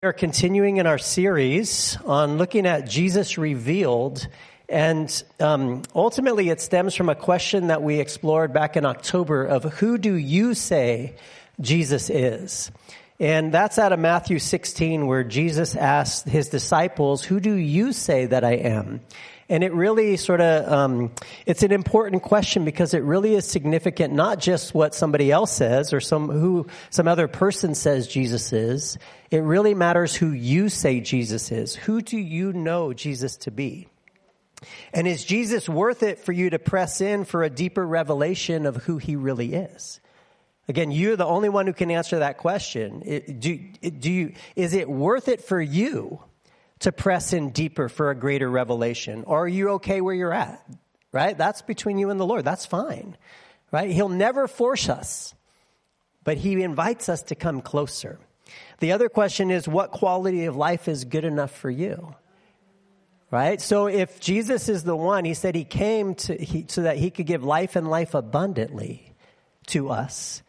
We are continuing in our series on looking at Jesus revealed. And um, ultimately, it stems from a question that we explored back in October of who do you say Jesus is? And that's out of Matthew 16, where Jesus asked his disciples, Who do you say that I am? And it really sort of, um, it's an important question because it really is significant, not just what somebody else says or some, who, some other person says Jesus is. It really matters who you say Jesus is. Who do you know Jesus to be? And is Jesus worth it for you to press in for a deeper revelation of who he really is? Again, you're the only one who can answer that question. Do, do you, is it worth it for you to press in deeper for a greater revelation? Or are you okay where you're at? Right? That's between you and the Lord. That's fine. Right? He'll never force us, but He invites us to come closer. The other question is what quality of life is good enough for you? Right? So if Jesus is the one, He said He came to, he, so that He could give life and life abundantly to us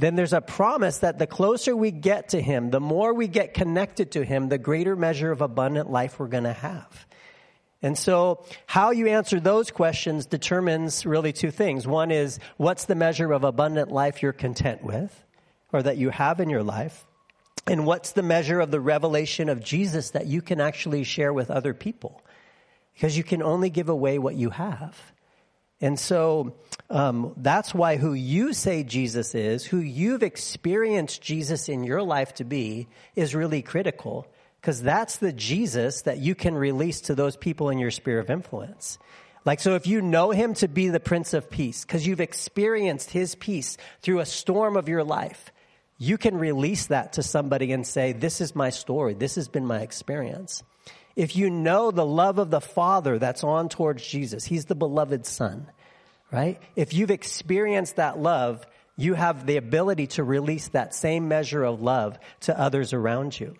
then there's a promise that the closer we get to Him, the more we get connected to Him, the greater measure of abundant life we're going to have. And so, how you answer those questions determines really two things. One is, what's the measure of abundant life you're content with, or that you have in your life? And what's the measure of the revelation of Jesus that you can actually share with other people? Because you can only give away what you have. And so um, that's why who you say Jesus is, who you've experienced Jesus in your life to be, is really critical because that's the Jesus that you can release to those people in your sphere of influence. Like, so if you know him to be the Prince of Peace, because you've experienced his peace through a storm of your life, you can release that to somebody and say, This is my story. This has been my experience if you know the love of the Father that's on towards Jesus, He's the beloved Son, right? If you've experienced that love, you have the ability to release that same measure of love to others around you.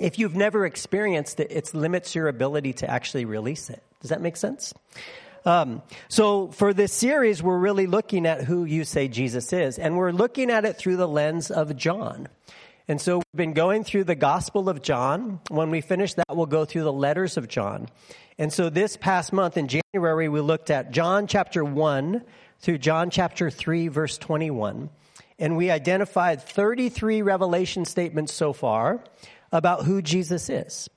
If you've never experienced it, it limits your ability to actually release it. Does that make sense? Um, so for this series, we're really looking at who you say Jesus is, and we're looking at it through the lens of John. And so we've been going through the Gospel of John. When we finish that, we'll go through the letters of John. And so this past month in January, we looked at John chapter 1 through John chapter 3, verse 21. And we identified 33 revelation statements so far about who Jesus is.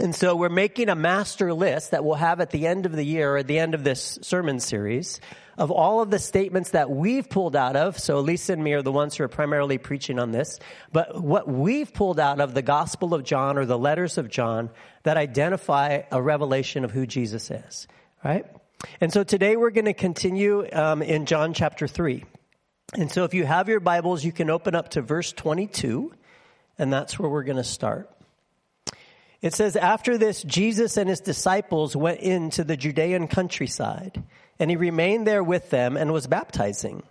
And so we're making a master list that we'll have at the end of the year, or at the end of this sermon series, of all of the statements that we've pulled out of. So Lisa and me are the ones who are primarily preaching on this. But what we've pulled out of the Gospel of John or the letters of John that identify a revelation of who Jesus is. Right? And so today we're going to continue um, in John chapter 3. And so if you have your Bibles, you can open up to verse 22, and that's where we're going to start. It says, After this, Jesus and his disciples went into the Judean countryside, and he remained there with them and was baptizing.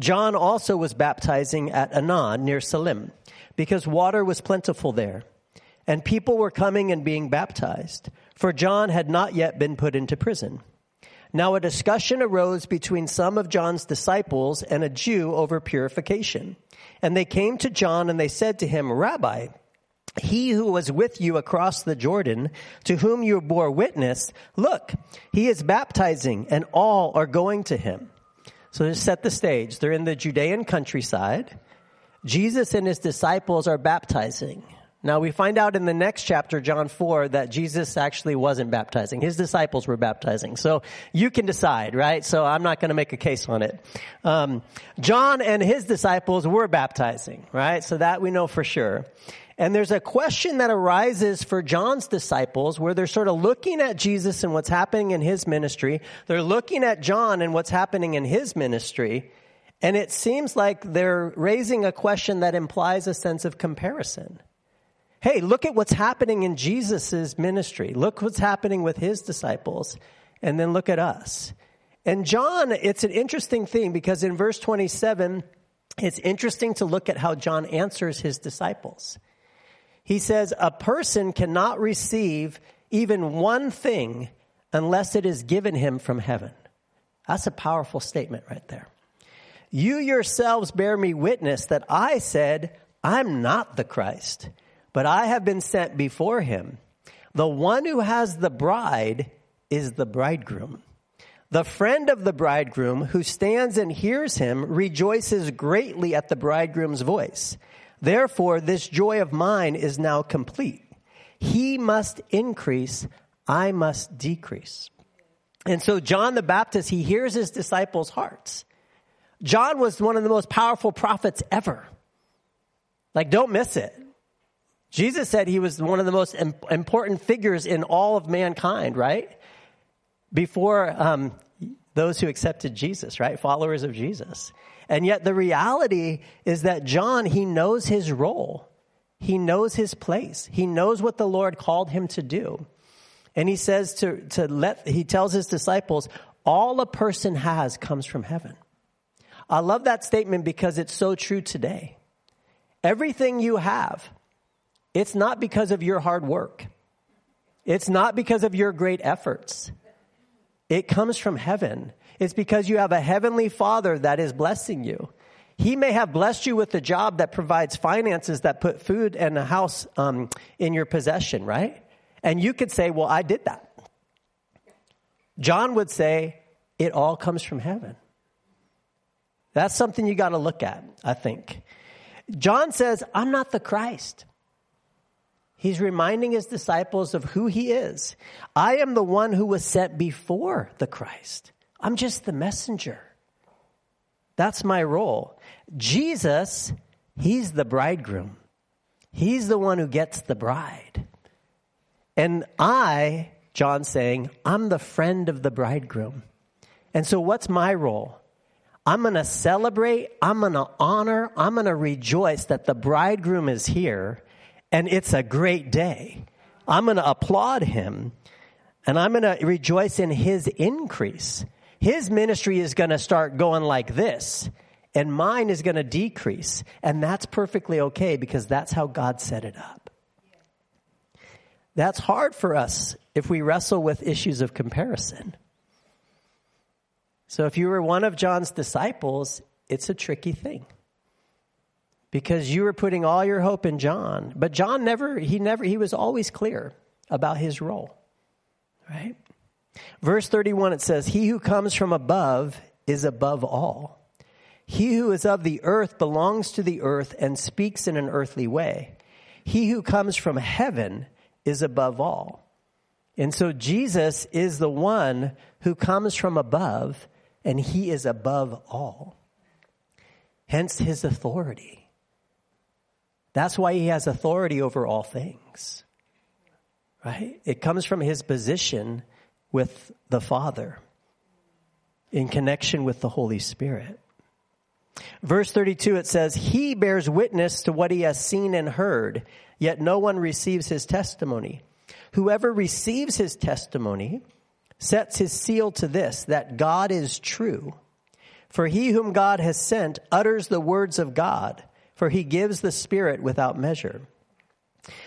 John also was baptizing at Aenon near Salim, because water was plentiful there, and people were coming and being baptized, for John had not yet been put into prison. Now a discussion arose between some of John's disciples and a Jew over purification. And they came to John and they said to him, Rabbi, he who was with you across the Jordan, to whom you bore witness, look, he is baptizing and all are going to him. So to set the stage, they're in the Judean countryside. Jesus and his disciples are baptizing. Now we find out in the next chapter, John 4, that Jesus actually wasn't baptizing. His disciples were baptizing. So you can decide, right? So I'm not going to make a case on it. Um, John and his disciples were baptizing, right? So that we know for sure. And there's a question that arises for John's disciples where they're sort of looking at Jesus and what's happening in his ministry. They're looking at John and what's happening in his ministry. And it seems like they're raising a question that implies a sense of comparison. Hey, look at what's happening in Jesus' ministry. Look what's happening with his disciples. And then look at us. And John, it's an interesting thing because in verse 27, it's interesting to look at how John answers his disciples. He says, a person cannot receive even one thing unless it is given him from heaven. That's a powerful statement right there. You yourselves bear me witness that I said, I'm not the Christ, but I have been sent before him. The one who has the bride is the bridegroom. The friend of the bridegroom who stands and hears him rejoices greatly at the bridegroom's voice. Therefore, this joy of mine is now complete. He must increase, I must decrease. And so John the Baptist, he hears his disciples' hearts. John was one of the most powerful prophets ever. Like, don't miss it. Jesus said he was one of the most important figures in all of mankind, right? Before um, those who accepted Jesus, right? Followers of Jesus. And yet the reality is that John, he knows his role. He knows his place. He knows what the Lord called him to do. And he says to, to let, he tells his disciples, all a person has comes from heaven. I love that statement because it's so true today. Everything you have, it's not because of your hard work. It's not because of your great efforts. It comes from heaven. It's because you have a heavenly father that is blessing you. He may have blessed you with a job that provides finances that put food and a house um, in your possession, right? And you could say, well, I did that. John would say, it all comes from heaven. That's something you got to look at, I think. John says, I'm not the Christ. He's reminding his disciples of who he is. I am the one who was sent before the Christ. I'm just the messenger. That's my role. Jesus, he's the bridegroom. He's the one who gets the bride. And I, John saying, I'm the friend of the bridegroom. And so what's my role? I'm going to celebrate, I'm going to honor, I'm going to rejoice that the bridegroom is here and it's a great day. I'm going to applaud him and I'm going to rejoice in his increase. His ministry is going to start going like this and mine is going to decrease. And that's perfectly okay because that's how God set it up. That's hard for us if we wrestle with issues of comparison. So if you were one of John's disciples, it's a tricky thing. Because you were putting all your hope in John, but John never he never he was always clear about his role. Right? Verse 31 it says, "He who comes from above is above all. He who is of the earth belongs to the earth and speaks in an earthly way. He who comes from heaven is above all." And so Jesus is the one who comes from above and he is above all. Hence his authority. That's why he has authority over all things. Right? It comes from his position with the Father in connection with the Holy Spirit. Verse 32, it says, He bears witness to what he has seen and heard, yet no one receives his testimony. Whoever receives his testimony sets his seal to this, that God is true. For he whom God has sent utters the words of God, for he gives the Spirit without measure.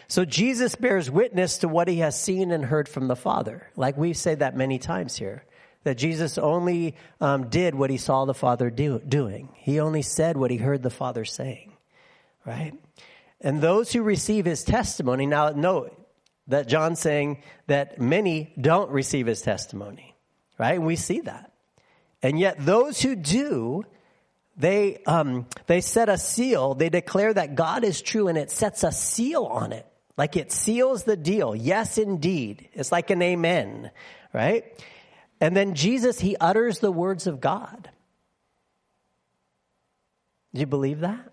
So Jesus bears witness to what he has seen and heard from the Father. Like we've said that many times here. That Jesus only um, did what he saw the Father do, doing. He only said what he heard the Father saying. Right? And those who receive his testimony, now note, that John's saying that many don't receive his testimony, right? And we see that. And yet those who do, they, um, they set a seal. They declare that God is true and it sets a seal on it. Like it seals the deal. Yes, indeed. It's like an amen, right? And then Jesus, he utters the words of God. Do you believe that?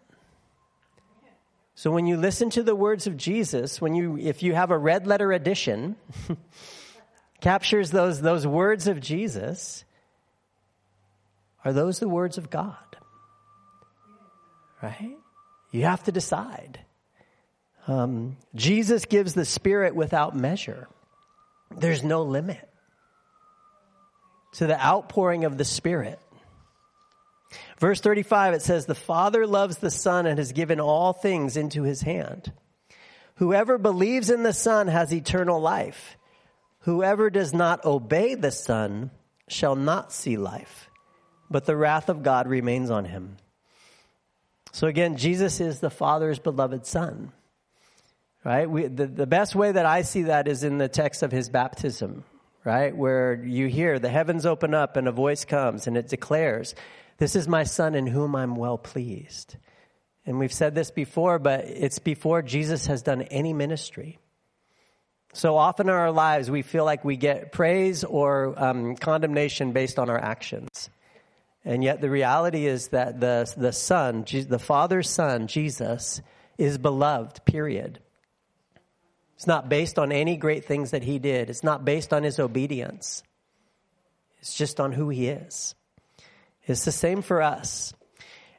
So when you listen to the words of Jesus, when you, if you have a red letter edition, captures those, those words of Jesus, are those the words of God? Right? You have to decide. Um, Jesus gives the Spirit without measure. There's no limit to the outpouring of the Spirit. Verse 35, it says, The Father loves the Son and has given all things into his hand. Whoever believes in the Son has eternal life. Whoever does not obey the Son shall not see life, but the wrath of God remains on him. So again, Jesus is the Father's beloved Son. Right? We, the, the best way that I see that is in the text of his baptism, right? Where you hear the heavens open up and a voice comes and it declares, This is my son in whom I'm well pleased. And we've said this before, but it's before Jesus has done any ministry. So often in our lives, we feel like we get praise or um, condemnation based on our actions. And yet the reality is that the, the Son, the Father's Son, Jesus, is beloved, period. It's not based on any great things that he did. It's not based on his obedience. It's just on who he is. It's the same for us.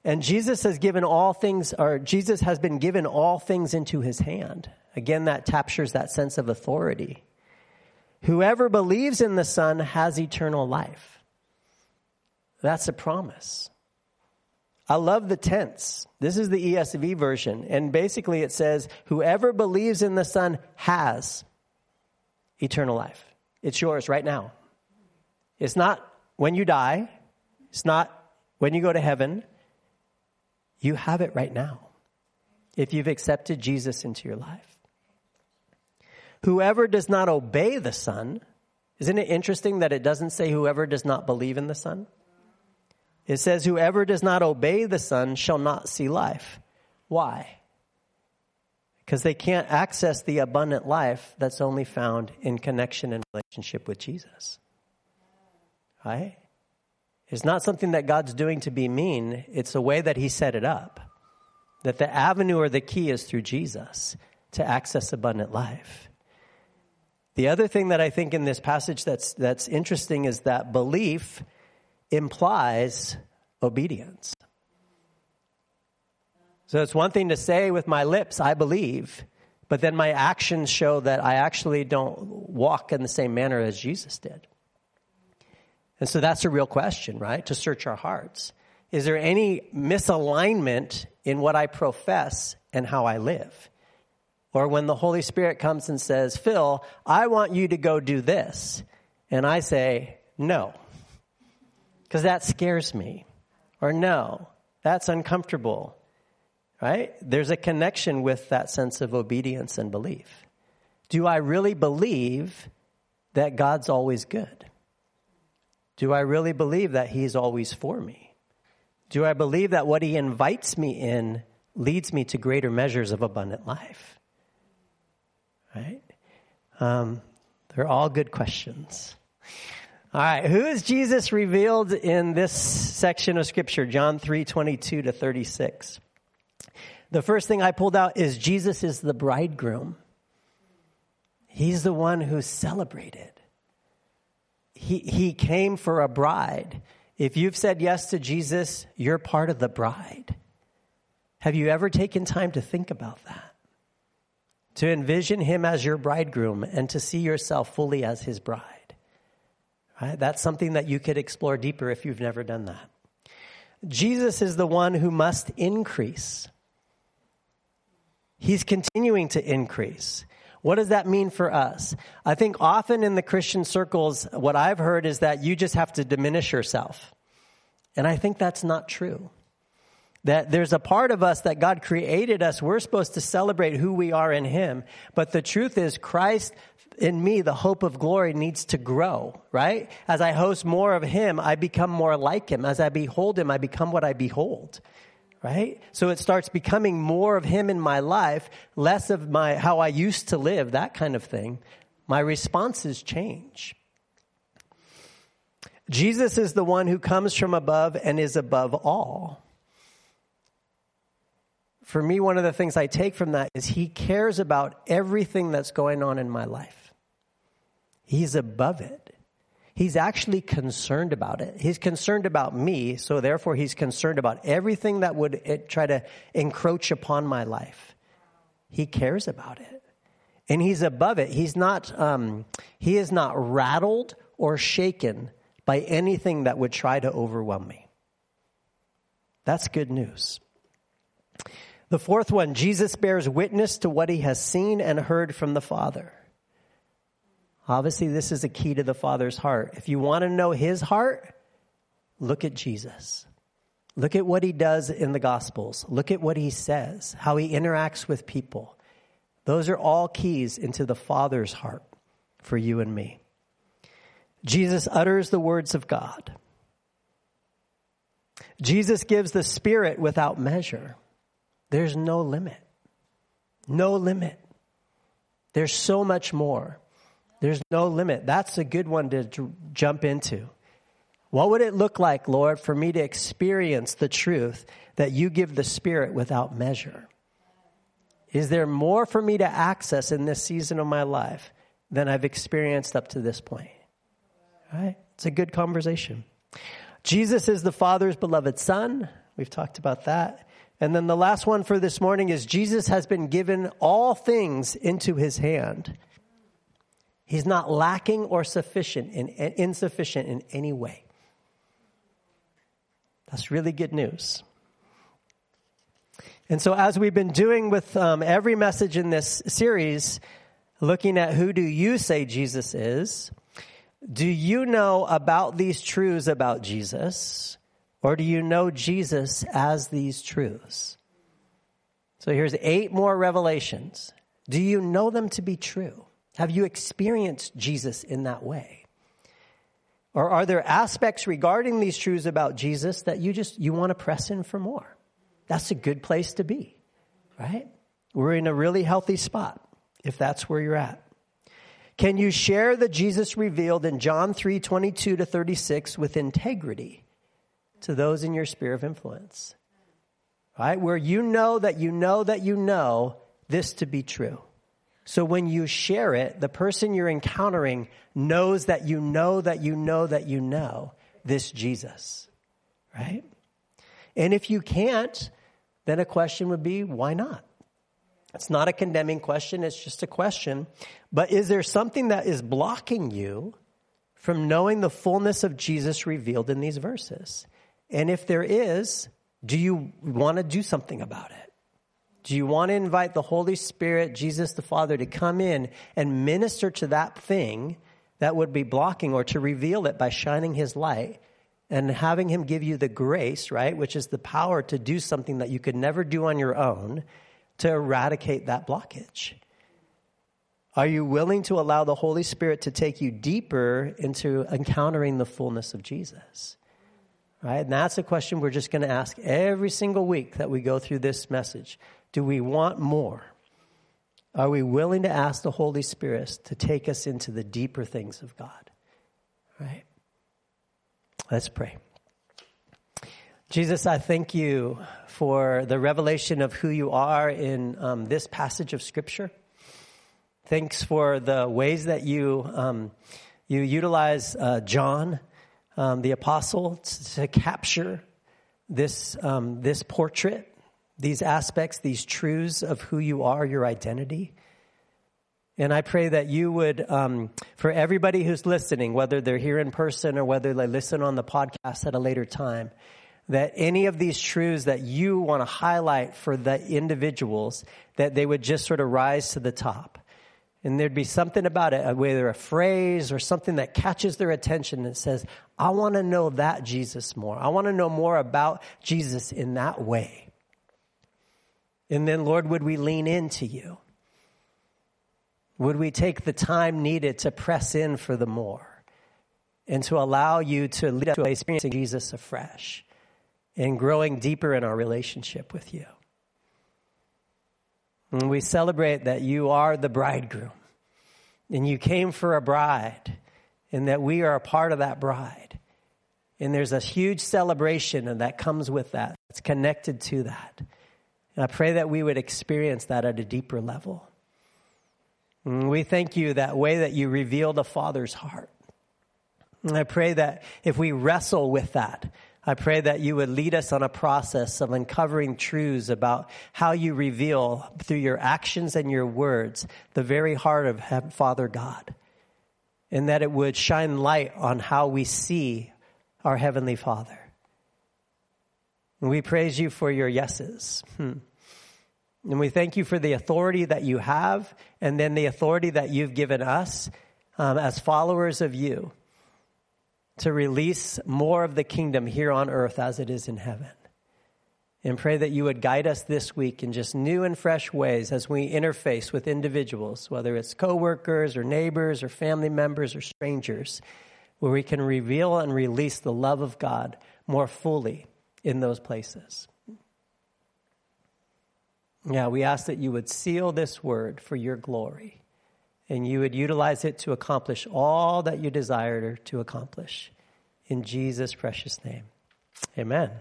And Jesus has given all things, or Jesus has been given all things into his hand. Again, that captures that sense of authority. Whoever believes in the Son has eternal life. That's a promise. I love the tense. This is the ESV version. And basically it says, whoever believes in the Son has eternal life. It's yours right now. It's not when you die. It's not when you go to heaven. You have it right now if you've accepted Jesus into your life. Whoever does not obey the Son, isn't it interesting that it doesn't say whoever does not believe in the Son? It says, whoever does not obey the Son shall not see life. Why? Because they can't access the abundant life that's only found in connection and relationship with Jesus. Right? It's not something that God's doing to be mean. It's a way that He set it up. That the avenue or the key is through Jesus to access abundant life. The other thing that I think in this passage that's, that's interesting is that belief implies obedience. So it's one thing to say with my lips, I believe, but then my actions show that I actually don't walk in the same manner as Jesus did. And so that's a real question, right? To search our hearts. Is there any misalignment in what I profess and how I live? Or when the Holy Spirit comes and says, Phil, I want you to go do this. And I say, no, because that scares me. Or no, that's uncomfortable. Right? There's a connection with that sense of obedience and belief. Do I really believe that God's always good? Do I really believe that He's always for me? Do I believe that what He invites me in leads me to greater measures of abundant life? Right? Um, they're all good questions. All right, who is Jesus revealed in this section of scripture, John 3, 22 to 36? The first thing I pulled out is Jesus is the bridegroom. He's the one who's celebrated. He, he came for a bride. If you've said yes to Jesus, you're part of the bride. Have you ever taken time to think about that? to envision him as your bridegroom and to see yourself fully as his bride. Right? That's something that you could explore deeper if you've never done that. Jesus is the one who must increase. He's continuing to increase. What does that mean for us? I think often in the Christian circles, what I've heard is that you just have to diminish yourself. And I think that's not true. That there's a part of us that God created us. We're supposed to celebrate who we are in Him. But the truth is, Christ in me, the hope of glory needs to grow, right? As I host more of Him, I become more like Him. As I behold Him, I become what I behold, right? So it starts becoming more of Him in my life, less of my, how I used to live, that kind of thing. My responses change. Jesus is the one who comes from above and is above all for me, one of the things I take from that is he cares about everything that's going on in my life. He's above it. He's actually concerned about it. He's concerned about me, so therefore he's concerned about everything that would eh, try to encroach upon my life. He cares about it. And he's above it. He's not, um, he is not rattled or shaken by anything that would try to overwhelm me. That's good news. The fourth one, Jesus bears witness to what he has seen and heard from the Father. Obviously, this is a key to the Father's heart. If you want to know his heart, look at Jesus. Look at what he does in the Gospels. Look at what he says, how he interacts with people. Those are all keys into the Father's heart for you and me. Jesus utters the words of God. Jesus gives the Spirit without measure. There's no limit. No limit. There's so much more. There's no limit. That's a good one to jump into. What would it look like, Lord, for me to experience the truth that you give the Spirit without measure? Is there more for me to access in this season of my life than I've experienced up to this point? Right? It's a good conversation. Jesus is the Father's beloved Son. We've talked about that. And then the last one for this morning is Jesus has been given all things into his hand. He's not lacking or sufficient in, insufficient in any way. That's really good news. And so, as we've been doing with um, every message in this series, looking at who do you say Jesus is, do you know about these truths about Jesus, or do you know Jesus as these truths? So here's eight more revelations. Do you know them to be true? Have you experienced Jesus in that way? Or are there aspects regarding these truths about Jesus that you just you want to press in for more? That's a good place to be, right? We're in a really healthy spot if that's where you're at. Can you share the Jesus revealed in John 3 22 to 36 with integrity to those in your sphere of influence? Right? Where you know that you know that you know this to be true. So when you share it, the person you're encountering knows that you know that you know that you know this Jesus. Right? And if you can't, then a question would be, why not? It's not a condemning question, it's just a question. But is there something that is blocking you from knowing the fullness of Jesus revealed in these verses? And if there is, do you want to do something about it? Do you want to invite the Holy Spirit, Jesus the Father, to come in and minister to that thing that would be blocking or to reveal it by shining his light and having him give you the grace, right, which is the power to do something that you could never do on your own? to eradicate that blockage? Are you willing to allow the Holy Spirit to take you deeper into encountering the fullness of Jesus? Right? And that's a question we're just going to ask every single week that we go through this message. Do we want more? Are we willing to ask the Holy Spirit to take us into the deeper things of God? Right? Let's pray. Jesus, I thank you for the revelation of who you are in um, this passage of Scripture. Thanks for the ways that you um, you utilize uh, John, um, the apostle, to capture this um, this portrait, these aspects, these truths of who you are, your identity. And I pray that you would, um, for everybody who's listening, whether they're here in person or whether they listen on the podcast at a later time, that any of these truths that you want to highlight for the individuals, that they would just sort of rise to the top. And there'd be something about it, whether a phrase or something that catches their attention and says, I want to know that Jesus more. I want to know more about Jesus in that way. And then, Lord, would we lean into you? Would we take the time needed to press in for the more and to allow you to lead us to experiencing Jesus afresh? and growing deeper in our relationship with you. And we celebrate that you are the bridegroom and you came for a bride and that we are a part of that bride. And there's a huge celebration and that comes with that. It's connected to that. And I pray that we would experience that at a deeper level. And we thank you that way that you reveal the Father's heart. And I pray that if we wrestle with that, I pray that you would lead us on a process of uncovering truths about how you reveal through your actions and your words the very heart of Father God. And that it would shine light on how we see our Heavenly Father. And we praise you for your yeses. Hmm. And we thank you for the authority that you have and then the authority that you've given us um, as followers of you to release more of the kingdom here on earth as it is in heaven. and pray that you would guide us this week in just new and fresh ways as we interface with individuals, whether it's coworkers or neighbors or family members or strangers, where we can reveal and release the love of God more fully in those places. Yeah, we ask that you would seal this word for your glory and you would utilize it to accomplish all that you desire to accomplish. In Jesus' precious name, amen.